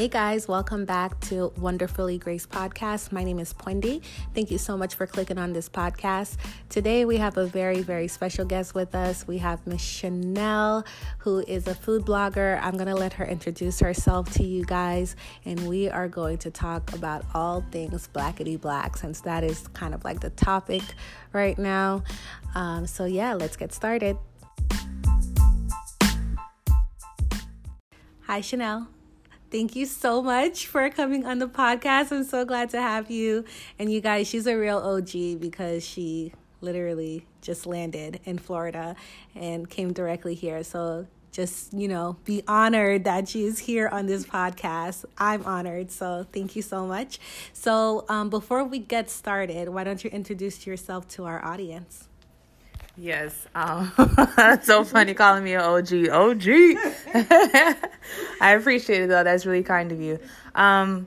Hey guys, welcome back to Wonderfully Grace podcast. My name is Pwendy. Thank you so much for clicking on this podcast. Today we have a very, very special guest with us. We have Miss Chanel, who is a food blogger. I'm going to let her introduce herself to you guys, and we are going to talk about all things blackety black, since that is kind of like the topic right now. Um, so, yeah, let's get started. Hi, Chanel. Thank you so much for coming on the podcast. I'm so glad to have you. And you guys, she's a real OG because she literally just landed in Florida and came directly here. So just, you know, be honored that she's here on this podcast. I'm honored. So thank you so much. So um, before we get started, why don't you introduce yourself to our audience? Yes. Um, so funny calling me an OG. OG. I appreciate it though. That's really kind of you. Um,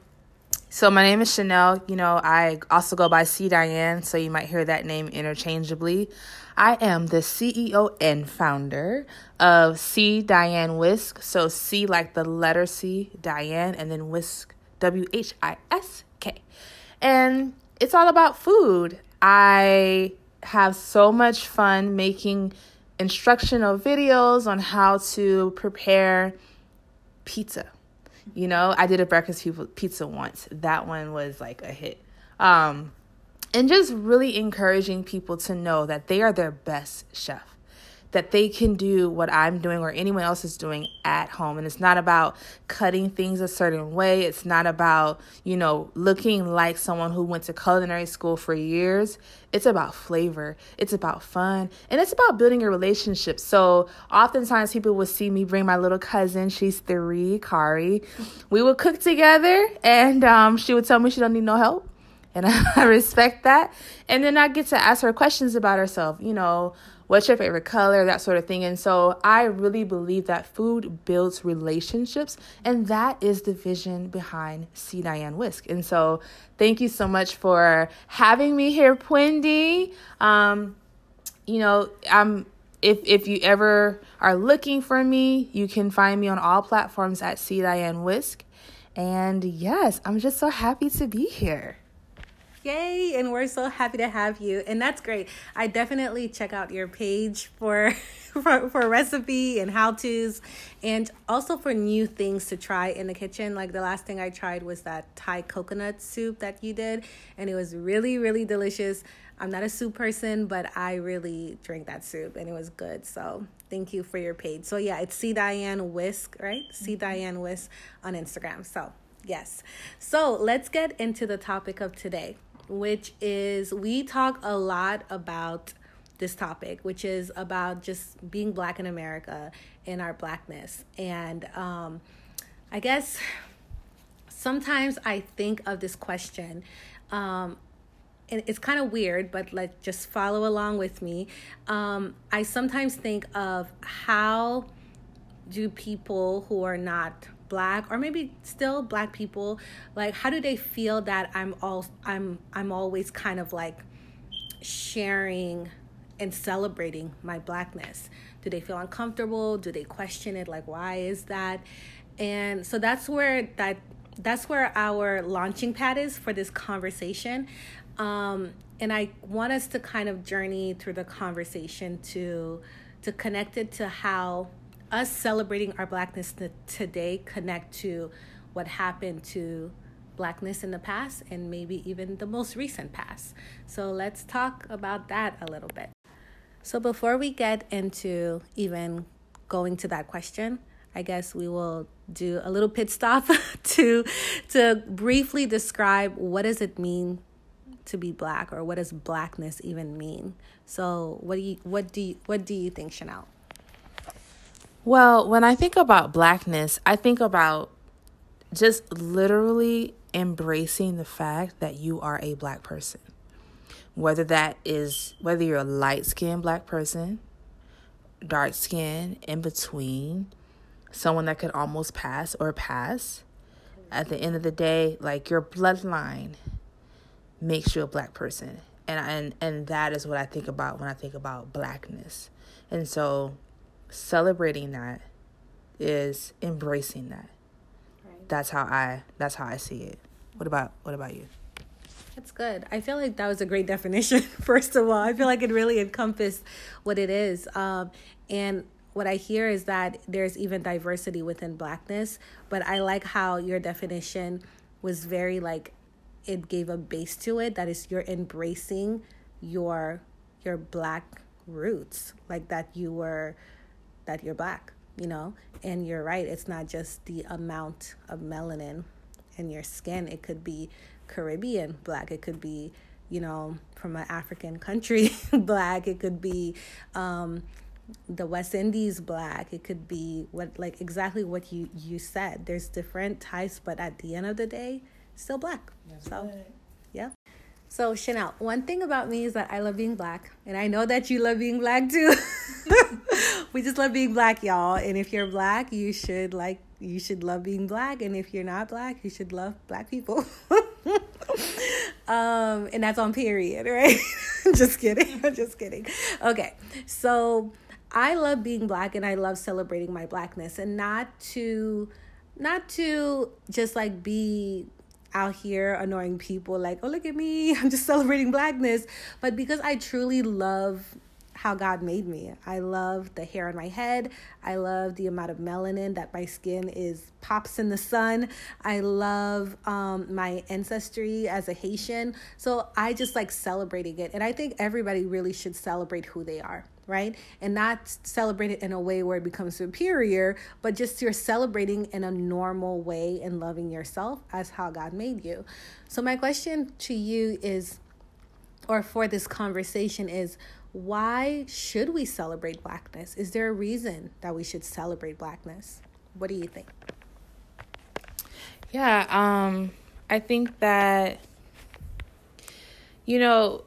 so my name is Chanel. You know, I also go by C Diane, so you might hear that name interchangeably. I am the CEO and founder of C Diane Whisk. So C like the letter C, Diane, and then Whisk, W H I S K. And it's all about food. I have so much fun making instructional videos on how to prepare pizza. You know, I did a breakfast pizza once. That one was like a hit. Um, and just really encouraging people to know that they are their best chef that they can do what I'm doing or anyone else is doing at home. And it's not about cutting things a certain way. It's not about, you know, looking like someone who went to culinary school for years. It's about flavor. It's about fun. And it's about building a relationship. So oftentimes people will see me bring my little cousin. She's three, Kari. We would cook together and um, she would tell me she don't need no help and I respect that. And then I get to ask her questions about herself, you know, what's your favorite color, that sort of thing. And so I really believe that food builds relationships, and that is the vision behind C. Diane Whisk. And so thank you so much for having me here, Pwendy. Um, you know, I'm if if you ever are looking for me, you can find me on all platforms at C. Diane Whisk. And yes, I'm just so happy to be here. Yay! And we're so happy to have you. And that's great. I definitely check out your page for for, for recipe and how to's and also for new things to try in the kitchen. Like the last thing I tried was that Thai coconut soup that you did, and it was really, really delicious. I'm not a soup person, but I really drink that soup and it was good. So thank you for your page. So yeah, it's C Diane Whisk, right? C mm-hmm. Diane Whisk on Instagram. So yes. So let's get into the topic of today which is we talk a lot about this topic, which is about just being black in America and our blackness. And um, I guess sometimes I think of this question. Um, and it's kind of weird, but like just follow along with me. Um, I sometimes think of how do people who are not black or maybe still black people like how do they feel that i'm all i'm i'm always kind of like sharing and celebrating my blackness? Do they feel uncomfortable? Do they question it? Like why is that? And so that's where that that's where our launching pad is for this conversation. Um, and i want us to kind of journey through the conversation to to connect it to how us celebrating our blackness today connect to what happened to blackness in the past and maybe even the most recent past. So let's talk about that a little bit. So before we get into even going to that question, I guess we will do a little pit stop to to briefly describe what does it mean to be black or what does blackness even mean. So what do you what do you, what do you think Chanel? Well, when I think about blackness, I think about just literally embracing the fact that you are a black person. Whether that is whether you're a light-skinned black person, dark skin, in between, someone that could almost pass or pass. At the end of the day, like your bloodline makes you a black person. And and and that is what I think about when I think about blackness. And so celebrating that is embracing that. Right. that's how I that's how I see it. What about what about you? That's good. I feel like that was a great definition. First of all, I feel like it really encompassed what it is. Um, and what I hear is that there's even diversity within blackness, but I like how your definition was very like it gave a base to it that is you're embracing your your black roots, like that you were that you're black, you know? And you're right, it's not just the amount of melanin in your skin. It could be Caribbean black. It could be, you know, from an African country black. It could be um, the West Indies black. It could be what like exactly what you you said. There's different types, but at the end of the day, still black. That's so right. yeah. So Chanel, one thing about me is that I love being black, and I know that you love being black too. we just love being black, y'all. And if you're black, you should like you should love being black, and if you're not black, you should love black people. um, and that's on period, right? just kidding. I'm just kidding. Okay, so I love being black, and I love celebrating my blackness, and not to not to just like be out here annoying people like, oh, look at me, I'm just celebrating blackness. But because I truly love how God made me. I love the hair on my head. I love the amount of melanin that my skin is pops in the sun. I love um, my ancestry as a Haitian. So I just like celebrating it. And I think everybody really should celebrate who they are right? And not celebrate it in a way where it becomes superior, but just you're celebrating in a normal way and loving yourself as how God made you. So, my question to you is, or for this conversation is, why should we celebrate blackness? Is there a reason that we should celebrate blackness? What do you think? Yeah, um, I think that, you know,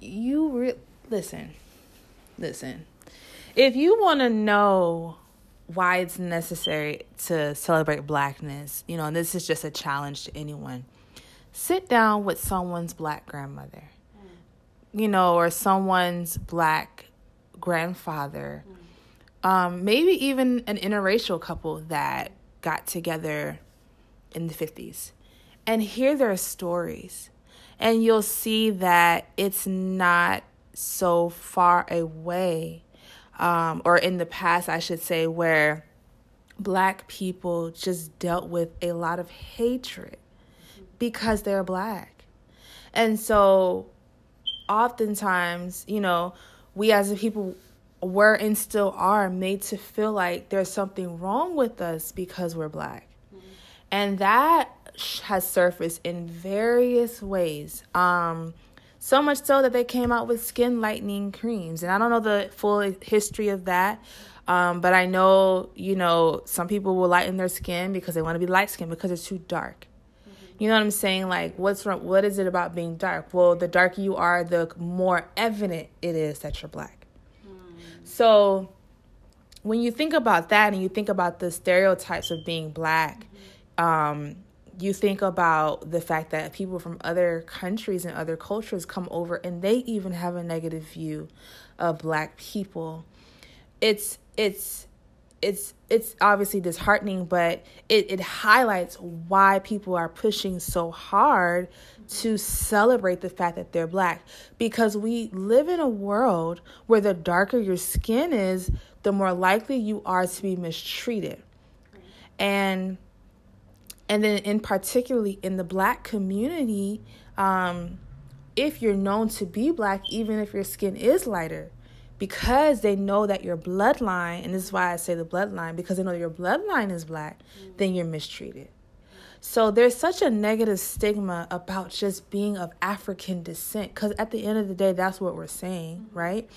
you re- listen listen, if you want to know why it's necessary to celebrate blackness, you know, and this is just a challenge to anyone, sit down with someone's black grandmother. You know, or someone's black grandfather, mm. um, maybe even an interracial couple that got together in the 50s, and hear their stories. And you'll see that it's not so far away, um, or in the past, I should say, where black people just dealt with a lot of hatred because they're black. And so, oftentimes, you know, we as a people were and still are made to feel like there's something wrong with us because we're black. Mm-hmm. And that has surfaced in various ways. Um, so much so that they came out with skin lightening creams. And I don't know the full history of that. Um, but I know, you know, some people will lighten their skin because they want to be light skinned because it's too dark. You know what I'm saying? Like, what's wrong? What is it about being dark? Well, the darker you are, the more evident it is that you're black. So, when you think about that and you think about the stereotypes of being black, um, you think about the fact that people from other countries and other cultures come over and they even have a negative view of black people it's it's it's it's obviously disheartening but it, it highlights why people are pushing so hard to celebrate the fact that they're black. Because we live in a world where the darker your skin is the more likely you are to be mistreated. And and then in particularly in the black community um, if you're known to be black even if your skin is lighter because they know that your bloodline and this is why i say the bloodline because they know your bloodline is black mm-hmm. then you're mistreated so there's such a negative stigma about just being of african descent because at the end of the day that's what we're saying mm-hmm. right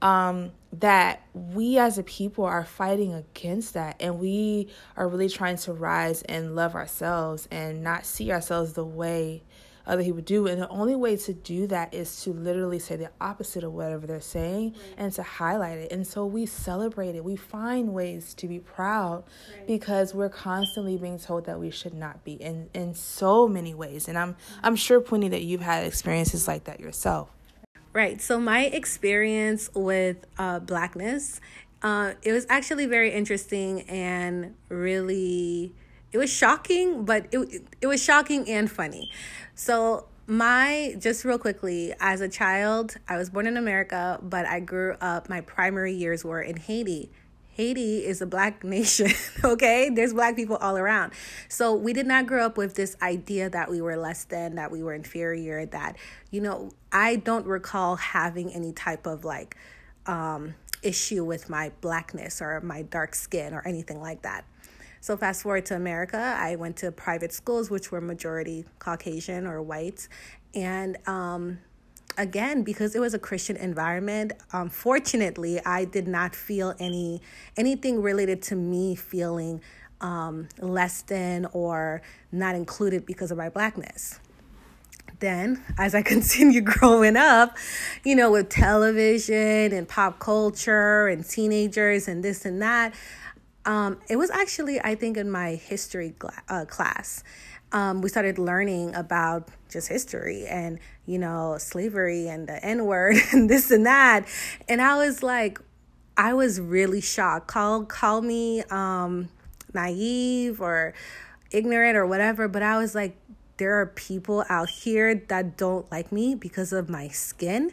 um, that we as a people are fighting against that and we are really trying to rise and love ourselves and not see ourselves the way other people do and the only way to do that is to literally say the opposite of whatever they're saying right. and to highlight it and so we celebrate it we find ways to be proud right. because we're constantly being told that we should not be in in so many ways and i'm mm-hmm. i'm sure plenty that you've had experiences like that yourself Right. So my experience with uh, blackness, uh, it was actually very interesting and really it was shocking, but it it was shocking and funny. So my just real quickly as a child i was born in america but i grew up my primary years were in haiti Haiti is a black nation, okay? There's black people all around. So we did not grow up with this idea that we were less than, that we were inferior, that, you know, I don't recall having any type of like um, issue with my blackness or my dark skin or anything like that. So fast forward to America, I went to private schools, which were majority Caucasian or whites. And, um, again because it was a christian environment unfortunately i did not feel any anything related to me feeling um, less than or not included because of my blackness then as i continue growing up you know with television and pop culture and teenagers and this and that um, it was actually i think in my history uh, class. Um, we started learning about just history and you know slavery and the n word and this and that. And i was like i was really shocked. Call call me um naive or ignorant or whatever but i was like there are people out here that don't like me because of my skin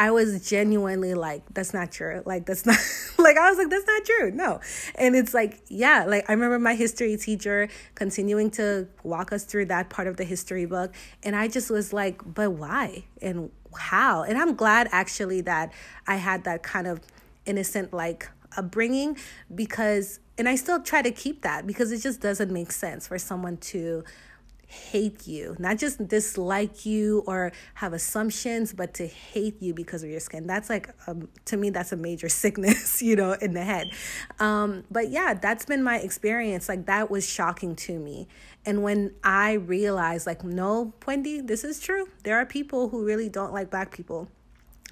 I was genuinely like, that's not true. Like, that's not, like, I was like, that's not true. No. And it's like, yeah, like, I remember my history teacher continuing to walk us through that part of the history book. And I just was like, but why? And how? And I'm glad actually that I had that kind of innocent, like, upbringing because, and I still try to keep that because it just doesn't make sense for someone to, hate you, not just dislike you or have assumptions, but to hate you because of your skin. That's like, um, to me, that's a major sickness, you know, in the head. Um, but yeah, that's been my experience. Like, that was shocking to me. And when I realized, like, no, Wendy, this is true. There are people who really don't like black people.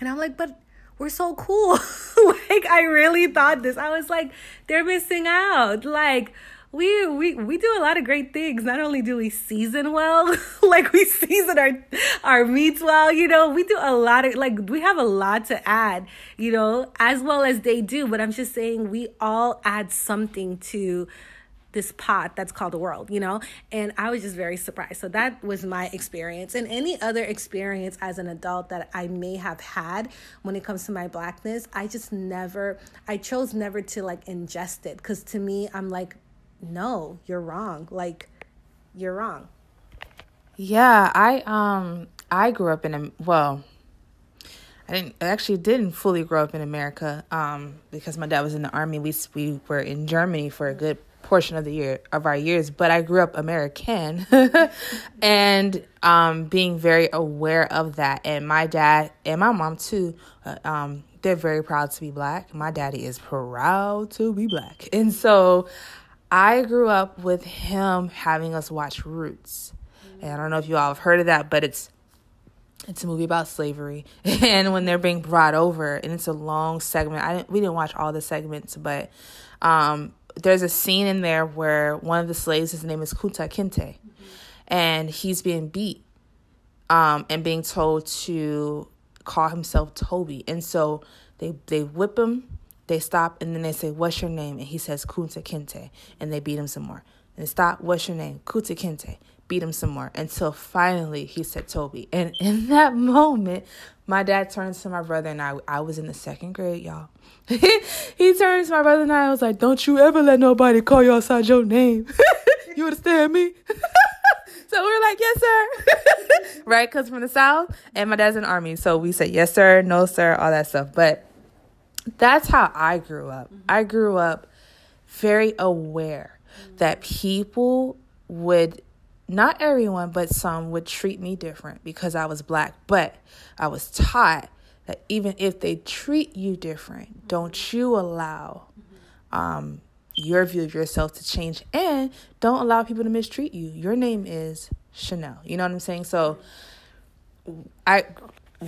And I'm like, but we're so cool. like, I really thought this. I was like, they're missing out. Like, we we we do a lot of great things. Not only do we season well, like we season our our meats well, you know, we do a lot of like we have a lot to add, you know, as well as they do. But I'm just saying we all add something to this pot that's called the world, you know? And I was just very surprised. So that was my experience. And any other experience as an adult that I may have had when it comes to my blackness, I just never, I chose never to like ingest it. Cause to me, I'm like, no, you're wrong. Like, you're wrong. Yeah, I um I grew up in a well, I didn't I actually didn't fully grow up in America um because my dad was in the army. We we were in Germany for a good portion of the year of our years, but I grew up American and um being very aware of that and my dad and my mom too uh, um they're very proud to be black. My daddy is proud to be black. And so I grew up with him having us watch Roots. And I don't know if you all have heard of that, but it's it's a movie about slavery and when they're being brought over and it's a long segment. I didn't we didn't watch all the segments, but um, there's a scene in there where one of the slaves his name is Kunta Kinte and he's being beat um, and being told to call himself Toby. And so they they whip him they stop and then they say, What's your name? And he says, Kunta Kinte. And they beat him some more. And they stop, What's your name? Kunta Kinte. Beat him some more until finally he said Toby. And in that moment, my dad turns to my brother and I. I was in the second grade, y'all. he turns to my brother and I, was like, Don't you ever let nobody call you outside your name. you understand me? So we are like, yes, sir. right? Because from the South, and my dad's in the Army. So we said, yes, sir, no, sir, all that stuff. But that's how I grew up. Mm-hmm. I grew up very aware mm-hmm. that people would not everyone, but some would treat me different because I was black. But I was taught that even if they treat you different, mm-hmm. don't you allow um, your view of yourself to change and don't allow people to mistreat you. Your name is Chanel. You know what I'm saying? So I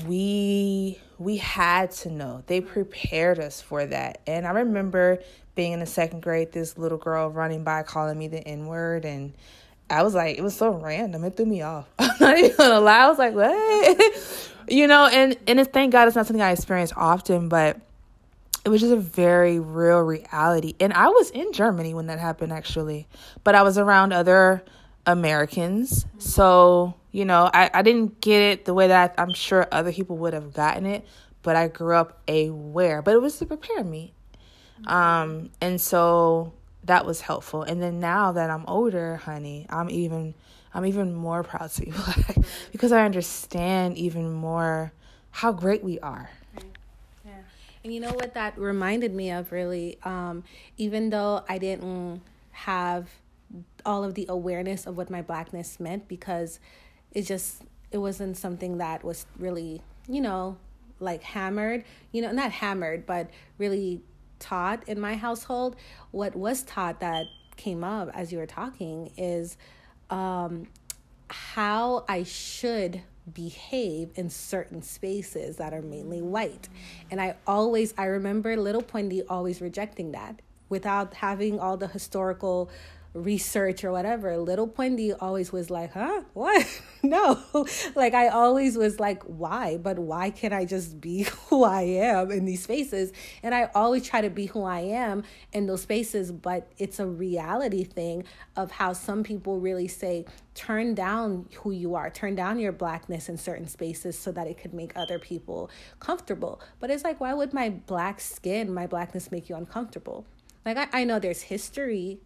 we we had to know. They prepared us for that. And I remember being in the second grade, this little girl running by calling me the N word and I was like, it was so random. It threw me off. I'm not even gonna lie. I was like, what? you know, and and it's, thank God it's not something I experience often, but it was just a very real reality. And I was in Germany when that happened, actually, but I was around other Americans. So, you know, I, I didn't get it the way that I, I'm sure other people would have gotten it, but I grew up aware. But it was to prepare me. Um, and so that was helpful. And then now that I'm older, honey, I'm even I'm even more proud to be black because I understand even more how great we are. Yeah. And you know what that reminded me of really um, even though I didn't have all of the awareness of what my blackness meant because it just it wasn't something that was really, you know, like hammered, you know, not hammered, but really taught in my household. What was taught that came up as you were talking is um, how I should behave in certain spaces that are mainly white. And I always, I remember Little Pointy always rejecting that without having all the historical research or whatever, little Pointy always was like, huh? What? no. like I always was like, why? But why can't I just be who I am in these spaces? And I always try to be who I am in those spaces, but it's a reality thing of how some people really say, turn down who you are, turn down your blackness in certain spaces so that it could make other people comfortable. But it's like, why would my black skin, my blackness make you uncomfortable? Like I, I know there's history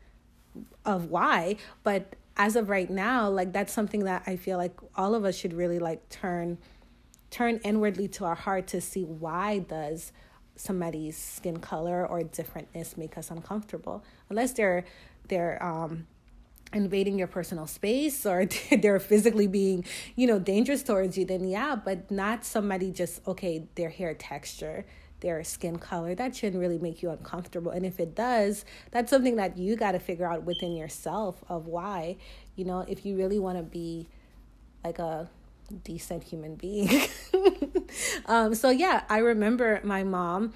of why but as of right now like that's something that i feel like all of us should really like turn turn inwardly to our heart to see why does somebody's skin color or differentness make us uncomfortable? Unless they're they're um invading your personal space or they're physically being you know dangerous towards you then yeah but not somebody just okay their hair texture their skin color. That shouldn't really make you uncomfortable. And if it does, that's something that you got to figure out within yourself of why. You know, if you really want to be like a decent human being. um, so, yeah, I remember my mom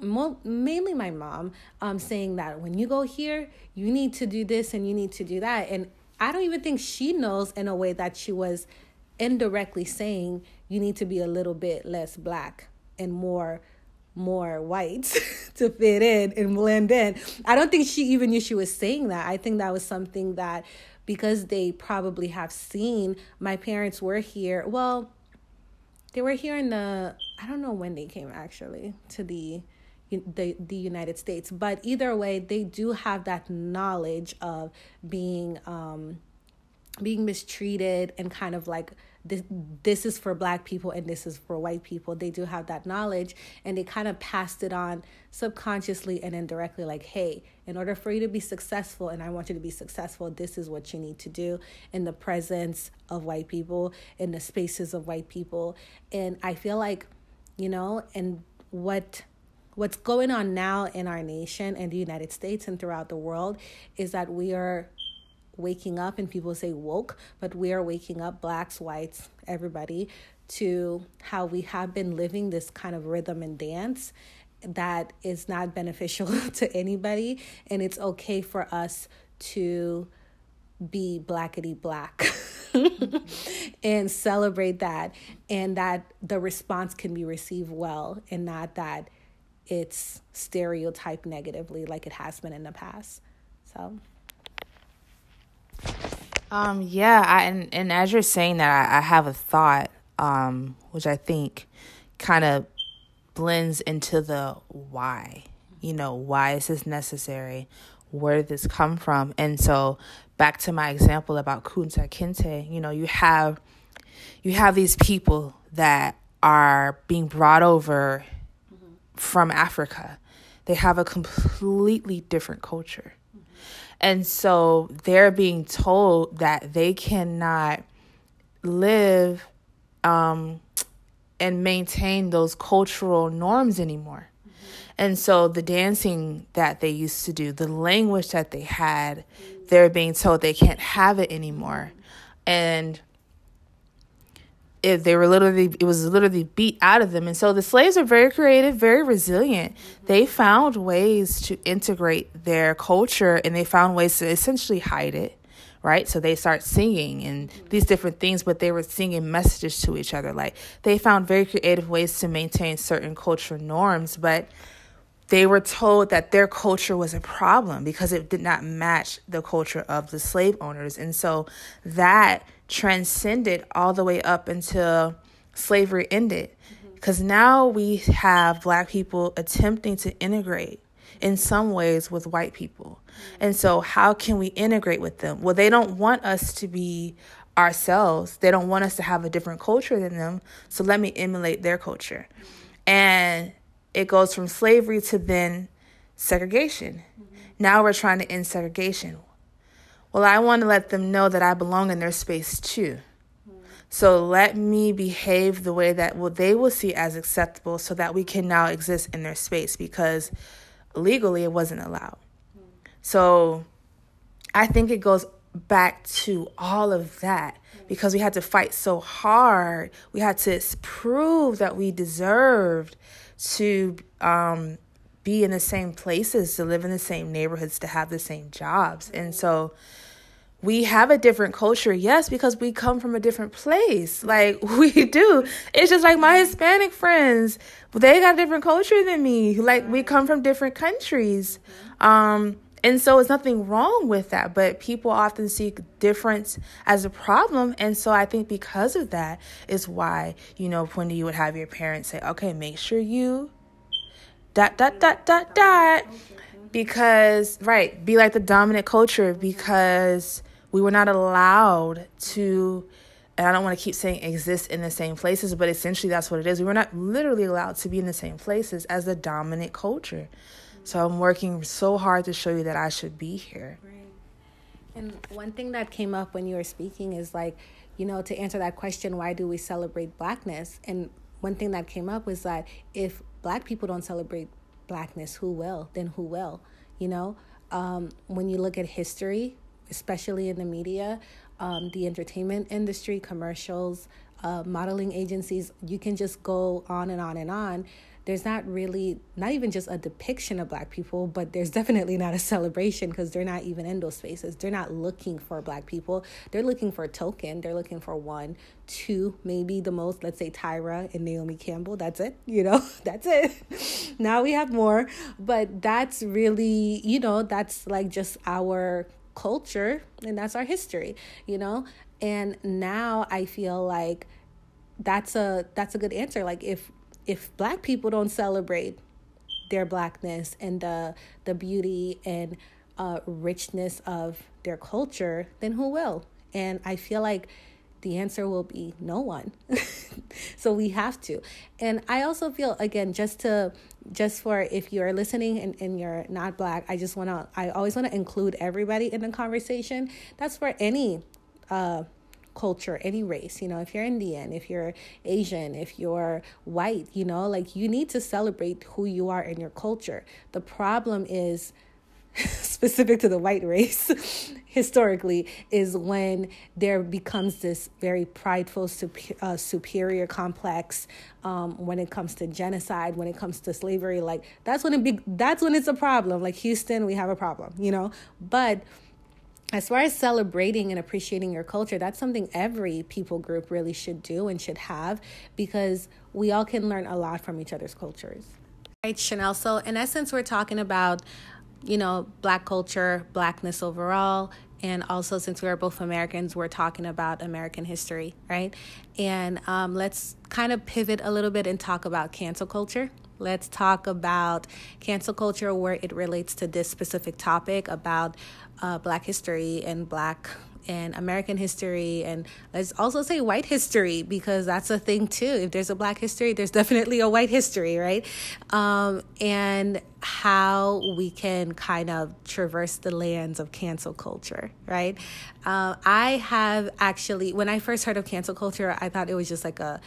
mainly my mom um, saying that when you go here you need to do this and you need to do that and i don't even think she knows in a way that she was indirectly saying you need to be a little bit less black and more more white to fit in and blend in. I don't think she even knew she was saying that. I think that was something that because they probably have seen my parents were here. Well, they were here in the I don't know when they came actually to the the the United States, but either way, they do have that knowledge of being um being mistreated and kind of like this this is for black people and this is for white people. They do have that knowledge and they kind of passed it on subconsciously and indirectly like hey in order for you to be successful and i want you to be successful this is what you need to do in the presence of white people in the spaces of white people. And i feel like you know and what what's going on now in our nation and the united states and throughout the world is that we are waking up, and people say woke, but we are waking up, blacks, whites, everybody, to how we have been living this kind of rhythm and dance that is not beneficial to anybody. And it's okay for us to be blackety black and celebrate that, and that the response can be received well and not that it's stereotyped negatively like it has been in the past. So. Um, yeah, I, and, and as you're saying that, I, I have a thought, um, which I think kind of blends into the why. You know, why is this necessary? Where did this come from? And so back to my example about Kunta Kinte, you know, you have you have these people that are being brought over mm-hmm. from Africa. They have a completely different culture. And so they're being told that they cannot live um, and maintain those cultural norms anymore. And so the dancing that they used to do, the language that they had, they're being told they can't have it anymore. And if they were literally it was literally beat out of them. And so the slaves are very creative very resilient. They found ways to integrate their culture and they found ways to essentially hide it right? So they start singing and these different things but they were singing messages to each other. Like they found very creative ways to maintain certain cultural norms but they were told that their culture was a problem because it did not match the culture of the slave owners. And so that transcended all the way up until slavery ended. Because mm-hmm. now we have black people attempting to integrate in some ways with white people. And so, how can we integrate with them? Well, they don't want us to be ourselves, they don't want us to have a different culture than them. So, let me emulate their culture. And it goes from slavery to then segregation. Mm-hmm. Now we're trying to end segregation. Well, I want to let them know that I belong in their space too. So let me behave the way that well they will see as acceptable so that we can now exist in their space because legally it wasn't allowed. So I think it goes back to all of that because we had to fight so hard. We had to prove that we deserved to um, be in the same places, to live in the same neighborhoods, to have the same jobs. And so we have a different culture, yes, because we come from a different place. Like we do. It's just like my Hispanic friends, they got a different culture than me. Like we come from different countries. Um, and so it's nothing wrong with that, but people often see difference as a problem. And so I think because of that is why, you know, when you would have your parents say, okay, make sure you dot, dot, dot, dot, dot. Because, right, be like the dominant culture because we were not allowed to and I don't want to keep saying exist in the same places, but essentially that's what it is. We were not literally allowed to be in the same places as the dominant culture. So I'm working so hard to show you that I should be here. Right. And one thing that came up when you were speaking is like, you know, to answer that question, why do we celebrate blackness? And one thing that came up was that if black people don't celebrate blackness, who will? Then who will? You know, um, when you look at history, especially in the media, um, the entertainment industry, commercials, uh, modeling agencies, you can just go on and on and on. There's not really not even just a depiction of black people but there's definitely not a celebration because they're not even in those spaces. They're not looking for black people. They're looking for a token. They're looking for one two maybe the most let's say tyra and naomi campbell. That's it you know that's it. Now we have more. But that's really you know that's like just our culture and that's our history you know and now i feel like that's a that's a good answer like if if black people don't celebrate their blackness and the the beauty and uh, richness of their culture, then who will? And I feel like the answer will be no one. so we have to. And I also feel again just to just for if you're listening and, and you're not black, I just wanna I always wanna include everybody in the conversation. That's for any uh culture, any race, you know, if you're Indian, if you're Asian, if you're white, you know, like you need to celebrate who you are in your culture. The problem is specific to the white race historically is when there becomes this very prideful super, uh, superior complex um, when it comes to genocide when it comes to slavery like that's when it be that's when it's a problem like houston we have a problem you know but as far as celebrating and appreciating your culture, that's something every people group really should do and should have because we all can learn a lot from each other's cultures. Right, Chanel. So, in essence, we're talking about, you know, black culture, blackness overall, and also since we're both Americans, we're talking about American history, right? And um, let's kind of pivot a little bit and talk about cancel culture. Let's talk about cancel culture where it relates to this specific topic about uh, Black history and Black and American history, and let's also say white history because that's a thing too. If there's a Black history, there's definitely a white history, right? Um, and how we can kind of traverse the lands of cancel culture, right? Uh, I have actually, when I first heard of cancel culture, I thought it was just like a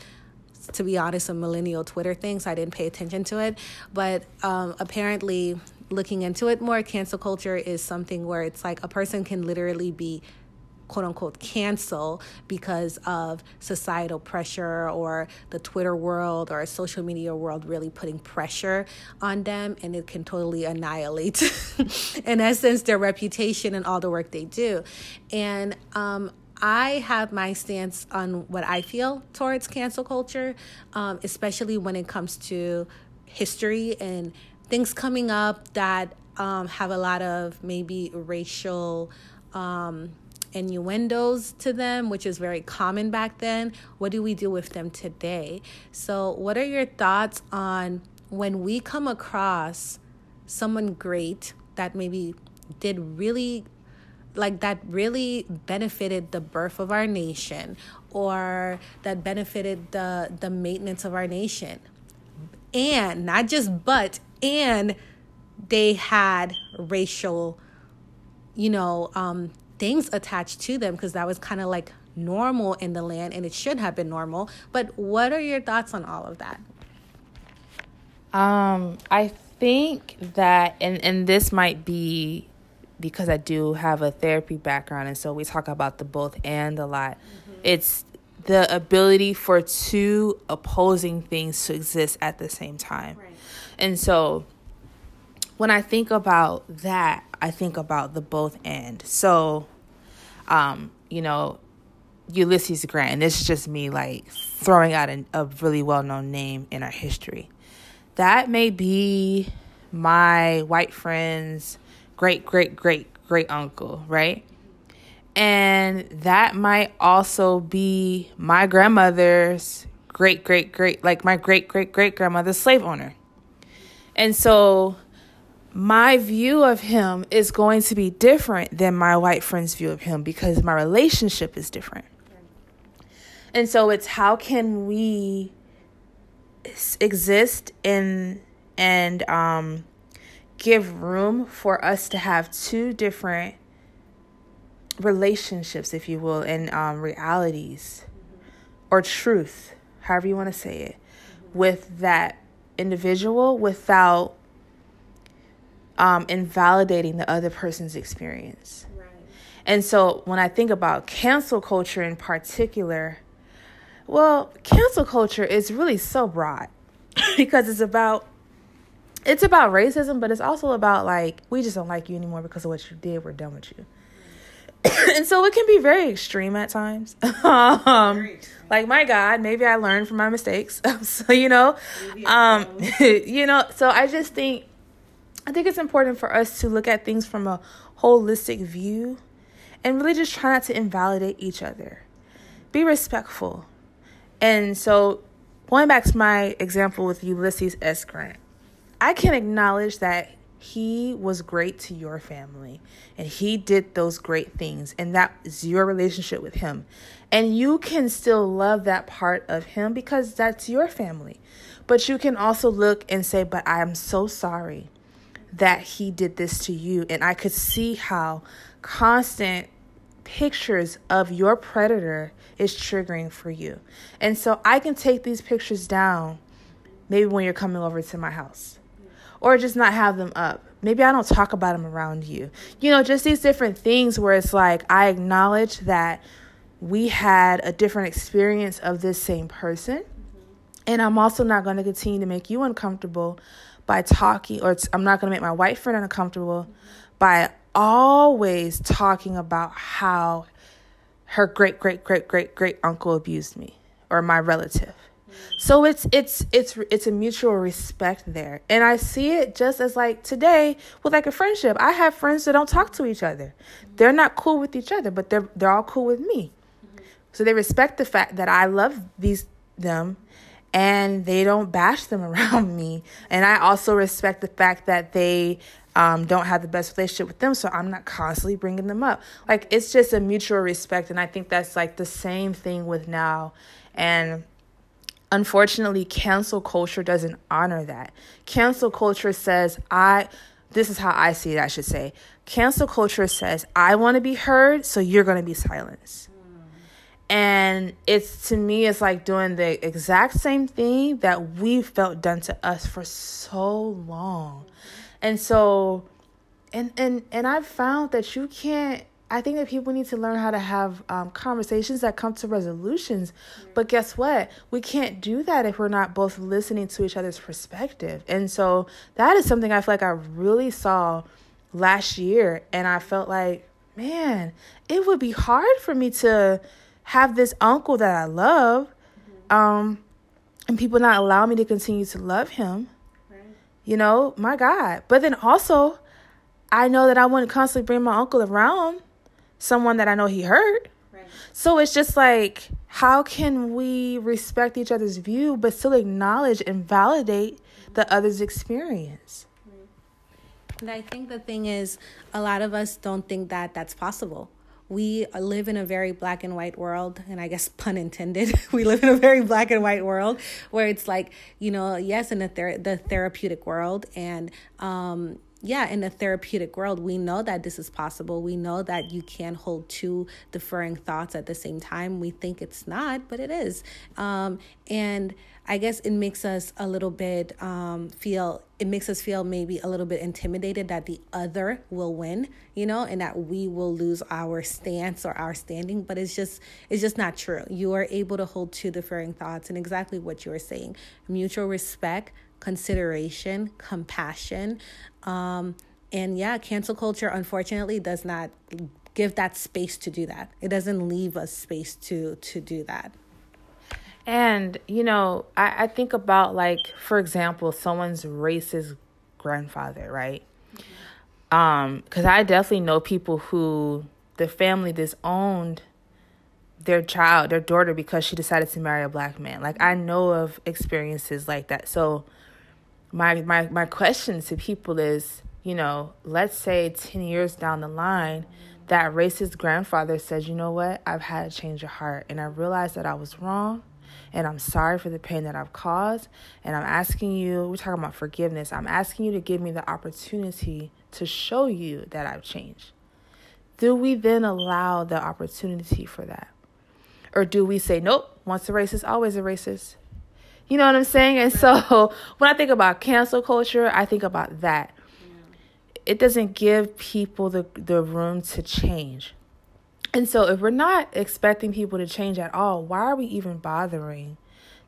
to be honest, a millennial Twitter thing, so I didn't pay attention to it. But um, apparently, looking into it more, cancel culture is something where it's like a person can literally be quote unquote cancel because of societal pressure or the Twitter world or social media world really putting pressure on them and it can totally annihilate in essence their reputation and all the work they do. And um I have my stance on what I feel towards cancel culture, um, especially when it comes to history and things coming up that um, have a lot of maybe racial um, innuendos to them, which is very common back then. What do we do with them today? So, what are your thoughts on when we come across someone great that maybe did really like that really benefited the birth of our nation or that benefited the the maintenance of our nation and not just but and they had racial you know um things attached to them because that was kind of like normal in the land and it should have been normal but what are your thoughts on all of that um i think that and and this might be because I do have a therapy background, and so we talk about the both and a lot. Mm-hmm. It's the ability for two opposing things to exist at the same time. Right. And so when I think about that, I think about the both end. So, um, you know, Ulysses Grant, and this is just me like throwing out a, a really well known name in our history. That may be my white friend's great, great, great, great uncle, right? And that might also be my grandmother's great, great, great, like my great, great, great grandmother's slave owner. And so my view of him is going to be different than my white friend's view of him because my relationship is different. And so it's how can we exist in and um give room for us to have two different relationships, if you will, and um, realities or truth, however you want to say it, with that individual without um, invalidating the other person's experience. Right. And so when I think about cancel culture in particular, well, cancel culture is really so broad because it's about it's about racism, but it's also about like we just don't like you anymore because of what you did. We're done with you. and so it can be very extreme at times. um, like my God, maybe I learned from my mistakes. so you know, um, you know. So I just think, I think it's important for us to look at things from a holistic view, and really just try not to invalidate each other. Be respectful, and so going back to my example with Ulysses S. Grant. I can acknowledge that he was great to your family and he did those great things and that is your relationship with him and you can still love that part of him because that's your family but you can also look and say but i am so sorry that he did this to you and i could see how constant pictures of your predator is triggering for you and so i can take these pictures down maybe when you're coming over to my house or just not have them up. Maybe I don't talk about them around you. You know, just these different things where it's like I acknowledge that we had a different experience of this same person. And I'm also not going to continue to make you uncomfortable by talking, or I'm not going to make my white friend uncomfortable by always talking about how her great, great, great, great, great uncle abused me or my relative. So it's it's it's it's a mutual respect there. And I see it just as like today with like a friendship. I have friends that don't talk to each other. They're not cool with each other, but they're they're all cool with me. So they respect the fact that I love these them and they don't bash them around me. And I also respect the fact that they um, don't have the best relationship with them, so I'm not constantly bringing them up. Like it's just a mutual respect, and I think that's like the same thing with now. And unfortunately cancel culture doesn't honor that cancel culture says i this is how i see it i should say cancel culture says i want to be heard so you're going to be silenced and it's to me it's like doing the exact same thing that we felt done to us for so long and so and and and i've found that you can't I think that people need to learn how to have um, conversations that come to resolutions. But guess what? We can't do that if we're not both listening to each other's perspective. And so that is something I feel like I really saw last year. And I felt like, man, it would be hard for me to have this uncle that I love um, and people not allow me to continue to love him. You know, my God. But then also, I know that I wouldn't constantly bring my uncle around someone that I know he hurt. Right. So it's just like, how can we respect each other's view but still acknowledge and validate the other's experience? And I think the thing is, a lot of us don't think that that's possible. We live in a very black and white world, and I guess pun intended. we live in a very black and white world where it's like, you know, yes, in the ther- the therapeutic world, and um, yeah, in the therapeutic world, we know that this is possible. We know that you can hold two differing thoughts at the same time. We think it's not, but it is. Um, and I guess it makes us a little bit um, feel, it makes us feel maybe a little bit intimidated that the other will win, you know, and that we will lose our stance or our standing. But it's just, it's just not true. You are able to hold two differing thoughts and exactly what you are saying mutual respect consideration, compassion. Um, and yeah, cancel culture unfortunately does not give that space to do that. It doesn't leave us space to to do that. And you know, I, I think about like, for example, someone's racist grandfather, right? Um, because I definitely know people who the family disowned their child, their daughter, because she decided to marry a black man. Like I know of experiences like that. So my my my question to people is, you know, let's say 10 years down the line, that racist grandfather says, "You know what? I've had a change of heart and I realized that I was wrong." And I'm sorry for the pain that I've caused. And I'm asking you, we're talking about forgiveness. I'm asking you to give me the opportunity to show you that I've changed. Do we then allow the opportunity for that? Or do we say, nope, once a racist, always a racist? You know what I'm saying? And so when I think about cancel culture, I think about that. It doesn't give people the, the room to change. And so if we're not expecting people to change at all, why are we even bothering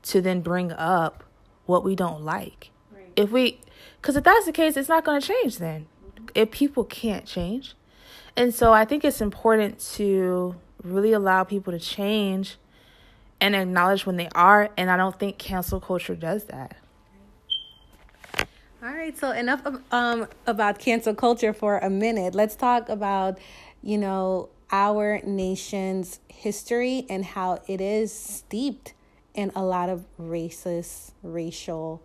to then bring up what we don't like? Right. If we, because if that's the case, it's not going to change then. Mm-hmm. If people can't change. And so I think it's important to really allow people to change and acknowledge when they are. And I don't think cancel culture does that. All right, so enough of, um, about cancel culture for a minute. Let's talk about, you know, our nation's history and how it is steeped in a lot of racist, racial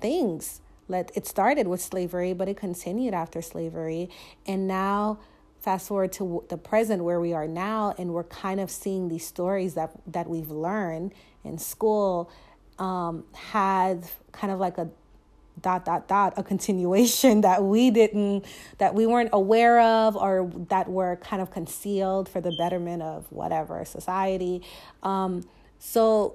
things. Let it started with slavery, but it continued after slavery, and now fast forward to the present where we are now and we're kind of seeing these stories that that we've learned in school um, had kind of like a dot dot dot a continuation that we didn't that we weren't aware of or that were kind of concealed for the betterment of whatever society um, so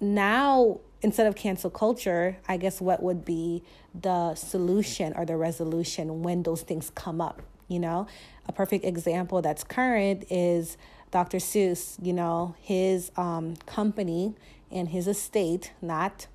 now instead of cancel culture i guess what would be the solution or the resolution when those things come up you know, a perfect example that's current is Dr. Seuss, you know, his um, company and his estate, not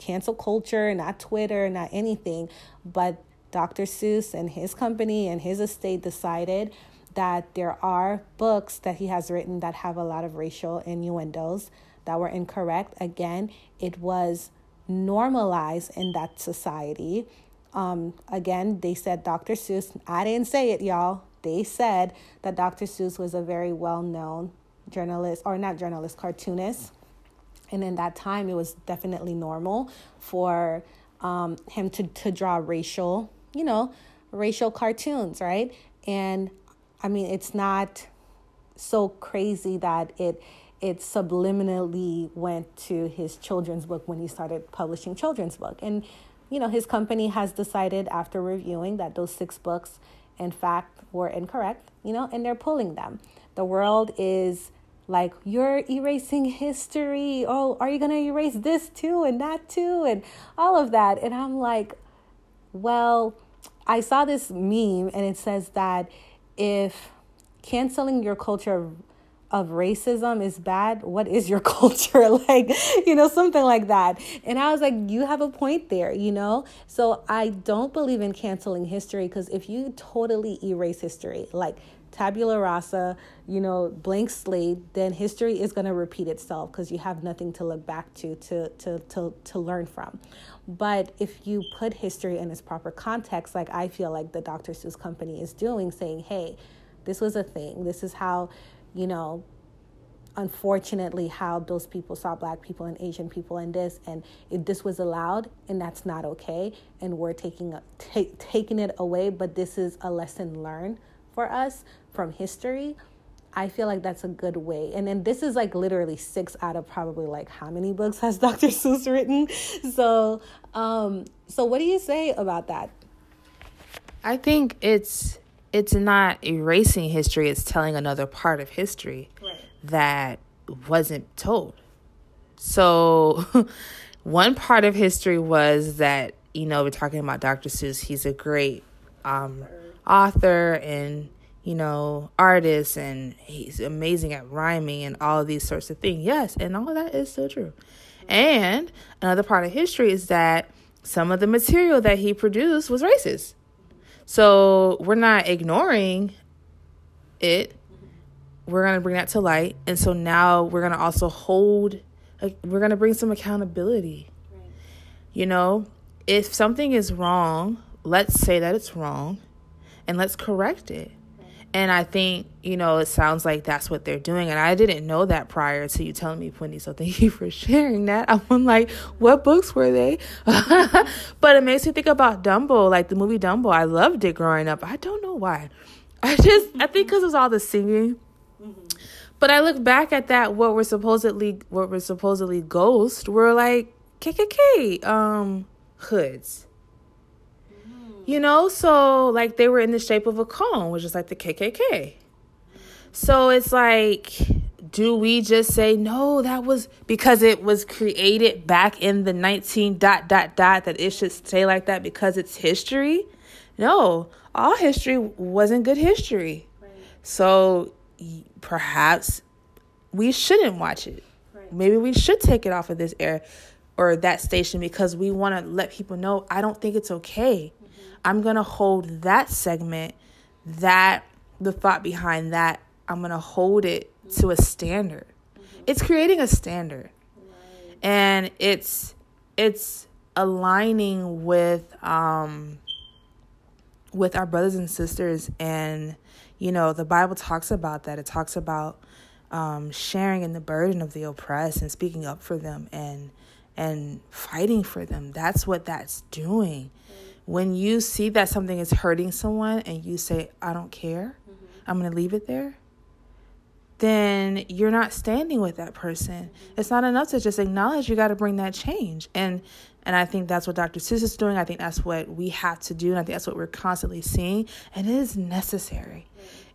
cancel culture, not Twitter, not anything, but Dr. Seuss and his company and his estate decided that there are books that he has written that have a lot of racial innuendos that were incorrect. Again, it was normalized in that society um, again, they said Dr. Seuss. I didn't say it, y'all. They said that Dr. Seuss was a very well known journalist, or not journalist, cartoonist. And in that time, it was definitely normal for um, him to, to draw racial, you know, racial cartoons, right? And I mean, it's not so crazy that it it subliminally went to his children's book when he started publishing children's book. And you know, his company has decided after reviewing that those six books, in fact, were incorrect, you know, and they're pulling them. The world is like, you're erasing history. Oh, are you going to erase this too and that too and all of that? And I'm like, well, I saw this meme and it says that if canceling your culture of racism is bad, what is your culture? like, you know, something like that. And I was like, you have a point there, you know? So I don't believe in canceling history because if you totally erase history, like tabula rasa, you know, blank slate, then history is going to repeat itself because you have nothing to look back to, to to to to learn from. But if you put history in its proper context, like I feel like the Dr. Seuss company is doing, saying, "Hey, this was a thing. This is how, you know, unfortunately how those people saw black people and asian people in this and if this was allowed and that's not okay and we're taking take, taking it away but this is a lesson learned for us from history i feel like that's a good way. And then this is like literally six out of probably like how many books has dr seuss written? So um so what do you say about that? I think it's it's not erasing history it's telling another part of history right. that wasn't told. So one part of history was that you know we're talking about dr seuss he's a great um, author and you know artist and he's amazing at rhyming and all these sorts of things. Yes and all of that is so true. And another part of history is that some of the material that he produced was racist. So we're not ignoring it. We're going to bring that to light. And so now we're going to also hold we're going to bring some accountability. You know if something is wrong let's say that it's wrong and let's correct it. And I think, you know, it sounds like that's what they're doing. And I didn't know that prior to you telling me, Wendy. So thank you for sharing that. I'm like, what books were they? but it makes me think about Dumbo, like the movie Dumbo. I loved it growing up. I don't know why. I just, I think because it was all the singing. But I look back at that, what we're supposedly, what we're supposedly ghost, were like KKK um, hoods you know, so like they were in the shape of a cone, which is like the KKK. So it's like, do we just say no? That was because it was created back in the 19 dot dot dot that it should stay like that because it's history? No, all history wasn't good history. Right. So perhaps we shouldn't watch it. Right. Maybe we should take it off of this air or that station because we want to let people know I don't think it's okay. I'm going to hold that segment, that the thought behind that, I'm going to hold it to a standard. It's creating a standard. And it's it's aligning with um with our brothers and sisters and you know the bible talks about that it talks about um, sharing in the burden of the oppressed and speaking up for them and and fighting for them that's what that's doing when you see that something is hurting someone and you say, I don't care, mm-hmm. I'm going to leave it there, then you're not standing with that person. Mm-hmm. It's not enough to just acknowledge you got to bring that change. And and I think that's what Dr. Seuss is doing. I think that's what we have to do. And I think that's what we're constantly seeing. And it is necessary.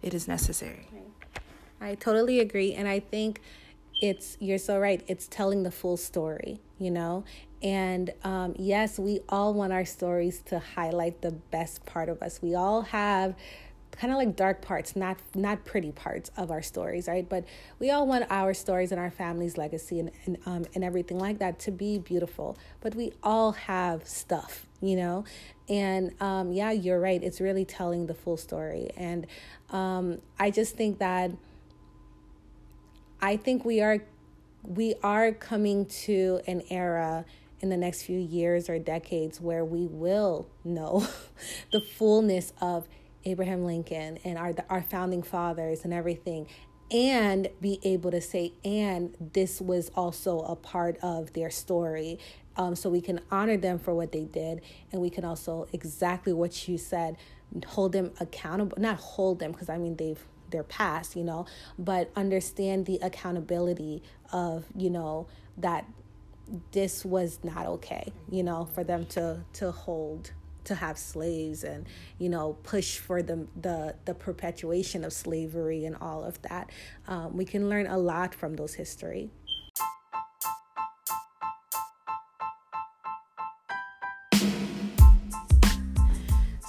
It is necessary. I totally agree. And I think it's, you're so right. It's telling the full story, you know? And um, yes, we all want our stories to highlight the best part of us. We all have kind of like dark parts, not not pretty parts of our stories, right? But we all want our stories and our family's legacy and and, um, and everything like that to be beautiful. But we all have stuff, you know. And um, yeah, you're right. It's really telling the full story. And um, I just think that I think we are we are coming to an era in the next few years or decades where we will know the fullness of Abraham Lincoln and our our founding fathers and everything and be able to say and this was also a part of their story. Um, so we can honor them for what they did and we can also exactly what you said hold them accountable not hold them because i mean they've they're past you know but understand the accountability of you know that this was not okay, you know, for them to to hold to have slaves and you know push for the the the perpetuation of slavery and all of that. Um, we can learn a lot from those history.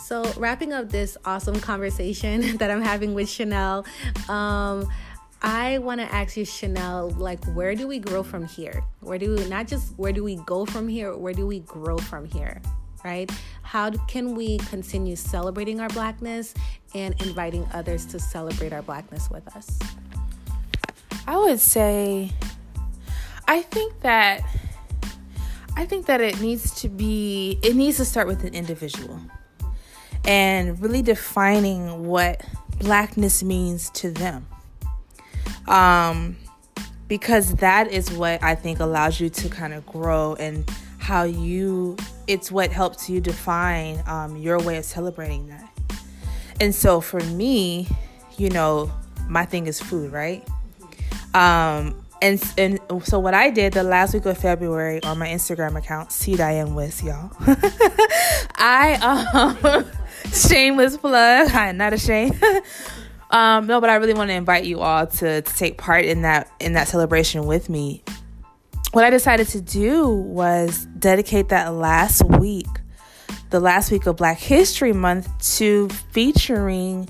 So, wrapping up this awesome conversation that I'm having with Chanel, um, I want to ask you, Chanel, like, where do we grow from here? Where do we not just where do we go from here? Where do we grow from here? Right? how can we continue celebrating our blackness and inviting others to celebrate our blackness with us? I would say, I think that. I think that it needs to be, it needs to start with an individual and really defining what blackness means to them. Um, because that is what I think allows you to kind of grow and how you, it's what helps you define um, your way of celebrating that. And so for me, you know, my thing is food, right? Um, and and so what I did the last week of February on my Instagram account, C Diane with y'all. I um shameless plug. I'm not ashamed. Um, no, but I really want to invite you all to, to take part in that in that celebration with me. What I decided to do was dedicate that last week, the last week of Black History Month, to featuring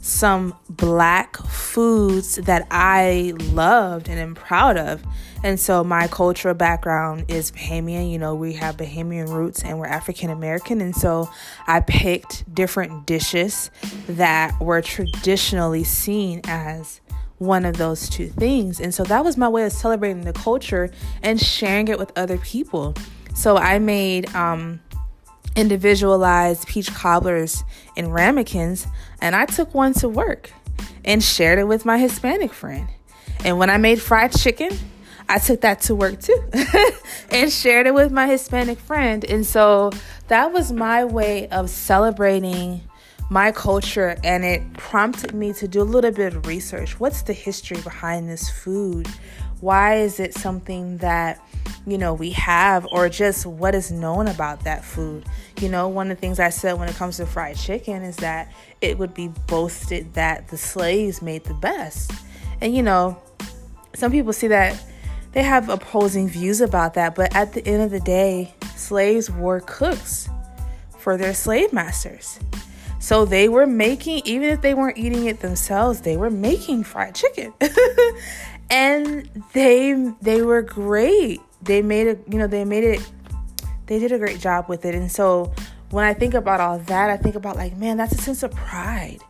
some black foods that I loved and am proud of. And so my cultural background is Bahamian. You know, we have Bahamian roots and we're African American. And so I picked different dishes that were traditionally seen as one of those two things. And so that was my way of celebrating the culture and sharing it with other people. So I made um, individualized peach cobblers and ramekins, and I took one to work and shared it with my Hispanic friend. And when I made fried chicken, I took that to work too and shared it with my Hispanic friend. And so that was my way of celebrating my culture, and it prompted me to do a little bit of research. What's the history behind this food? Why is it something that you know we have or just what is known about that food you know one of the things i said when it comes to fried chicken is that it would be boasted that the slaves made the best and you know some people see that they have opposing views about that but at the end of the day slaves were cooks for their slave masters so they were making even if they weren't eating it themselves they were making fried chicken and they they were great they made it, you know, they made it, they did a great job with it. And so when I think about all that, I think about like, man, that's a sense of pride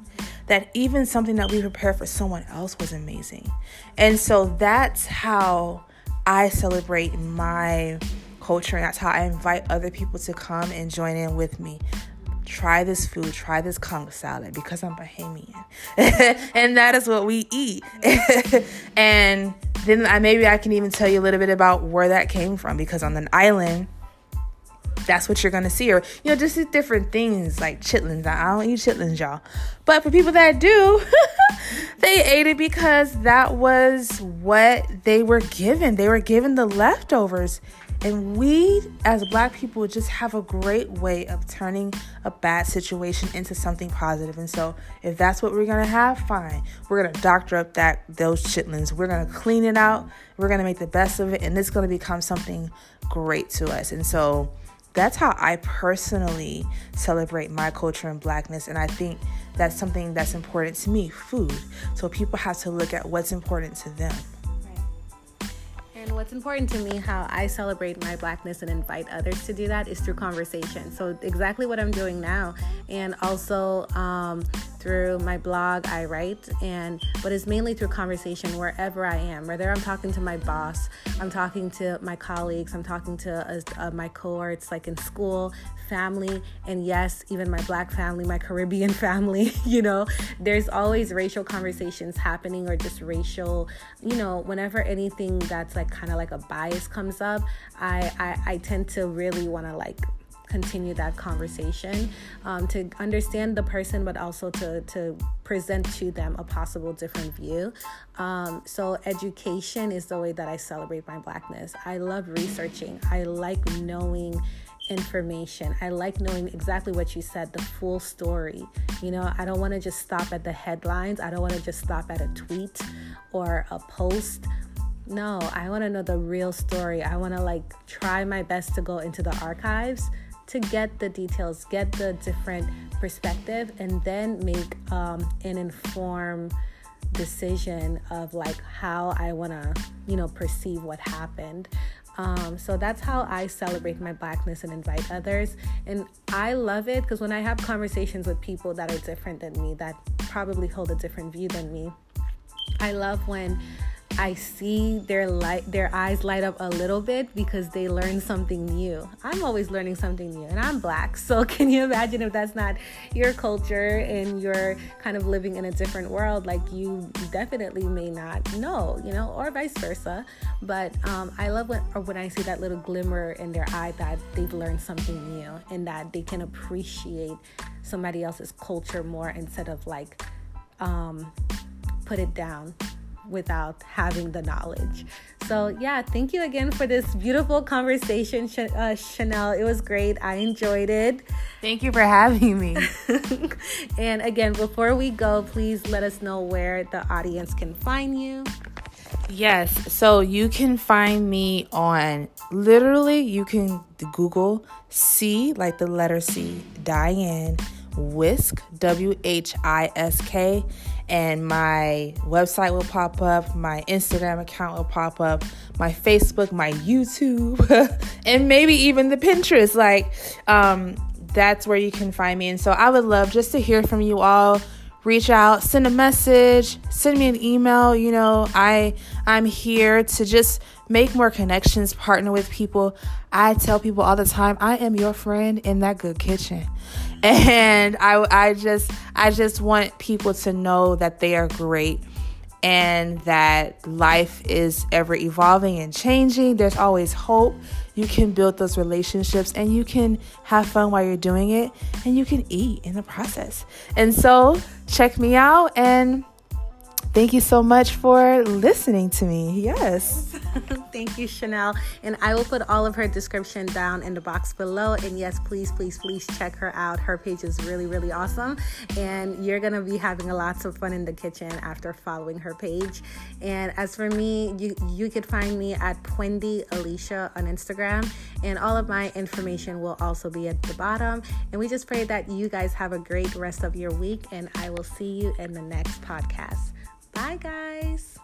that even something that we prepare for someone else was amazing. And so that's how I celebrate my culture. And that's how I invite other people to come and join in with me. Try this food, try this conch salad because I'm Bahamian. and that is what we eat. and then I, maybe I can even tell you a little bit about where that came from because on an island, that's what you're gonna see, or you know, just different things like chitlins. I don't eat chitlins, y'all, but for people that do, they ate it because that was what they were given. They were given the leftovers, and we, as black people, just have a great way of turning a bad situation into something positive. And so, if that's what we're gonna have, fine. We're gonna doctor up that those chitlins. We're gonna clean it out. We're gonna make the best of it, and it's gonna become something great to us. And so, that's how I personally celebrate my culture and blackness. And I think that's something that's important to me food. So people have to look at what's important to them. And what's important to me, how I celebrate my blackness and invite others to do that, is through conversation. So, exactly what I'm doing now. And also, um, through my blog, I write, and but it's mainly through conversation wherever I am. Whether I'm talking to my boss, I'm talking to my colleagues, I'm talking to uh, uh, my cohorts, like in school, family, and yes, even my black family, my Caribbean family. You know, there's always racial conversations happening, or just racial. You know, whenever anything that's like kind of like a bias comes up, I I, I tend to really want to like continue that conversation um, to understand the person but also to, to present to them a possible different view um, so education is the way that i celebrate my blackness i love researching i like knowing information. I like knowing exactly what you said, the full story. You know, I don't want to just stop at the headlines. I don't want to just stop at a tweet or a post. No, I want to know the real story. I want to like try my best to go into the archives to get the details, get the different perspective, and then make um, an informed decision of like how I want to, you know, perceive what happened. Um, so that's how I celebrate my blackness and invite others. And I love it because when I have conversations with people that are different than me, that probably hold a different view than me, I love when I see their light their eyes light up a little bit because they learn something new. I'm always learning something new and I'm black. So can you imagine if that's not your culture and you're kind of living in a different world like you definitely may not know, you know, or vice versa. But um, I love when or when I see that little glimmer in their eye that they've learned something new and that they can appreciate somebody else's culture more instead of like um, put it down without having the knowledge. So, yeah, thank you again for this beautiful conversation, uh, Chanel. It was great. I enjoyed it. Thank you for having me. and again, before we go, please let us know where the audience can find you. Yes, so you can find me on literally, you can Google C, like the letter C, Diane Whisk, W H I S K and my website will pop up, my Instagram account will pop up, my Facebook, my YouTube, and maybe even the Pinterest. Like, um, that's where you can find me. And so I would love just to hear from you all. Reach out, send a message, send me an email. You know, I I'm here to just make more connections, partner with people. I tell people all the time, I am your friend in that good kitchen and I, I just i just want people to know that they are great and that life is ever evolving and changing. There's always hope. You can build those relationships and you can have fun while you're doing it and you can eat in the process. And so check me out and Thank you so much for listening to me. Yes. Thank you, Chanel. And I will put all of her description down in the box below. And yes, please, please, please check her out. Her page is really, really awesome. And you're going to be having lots of fun in the kitchen after following her page. And as for me, you, you could find me at Pwendy Alicia on Instagram. And all of my information will also be at the bottom. And we just pray that you guys have a great rest of your week. And I will see you in the next podcast. Bye, guys.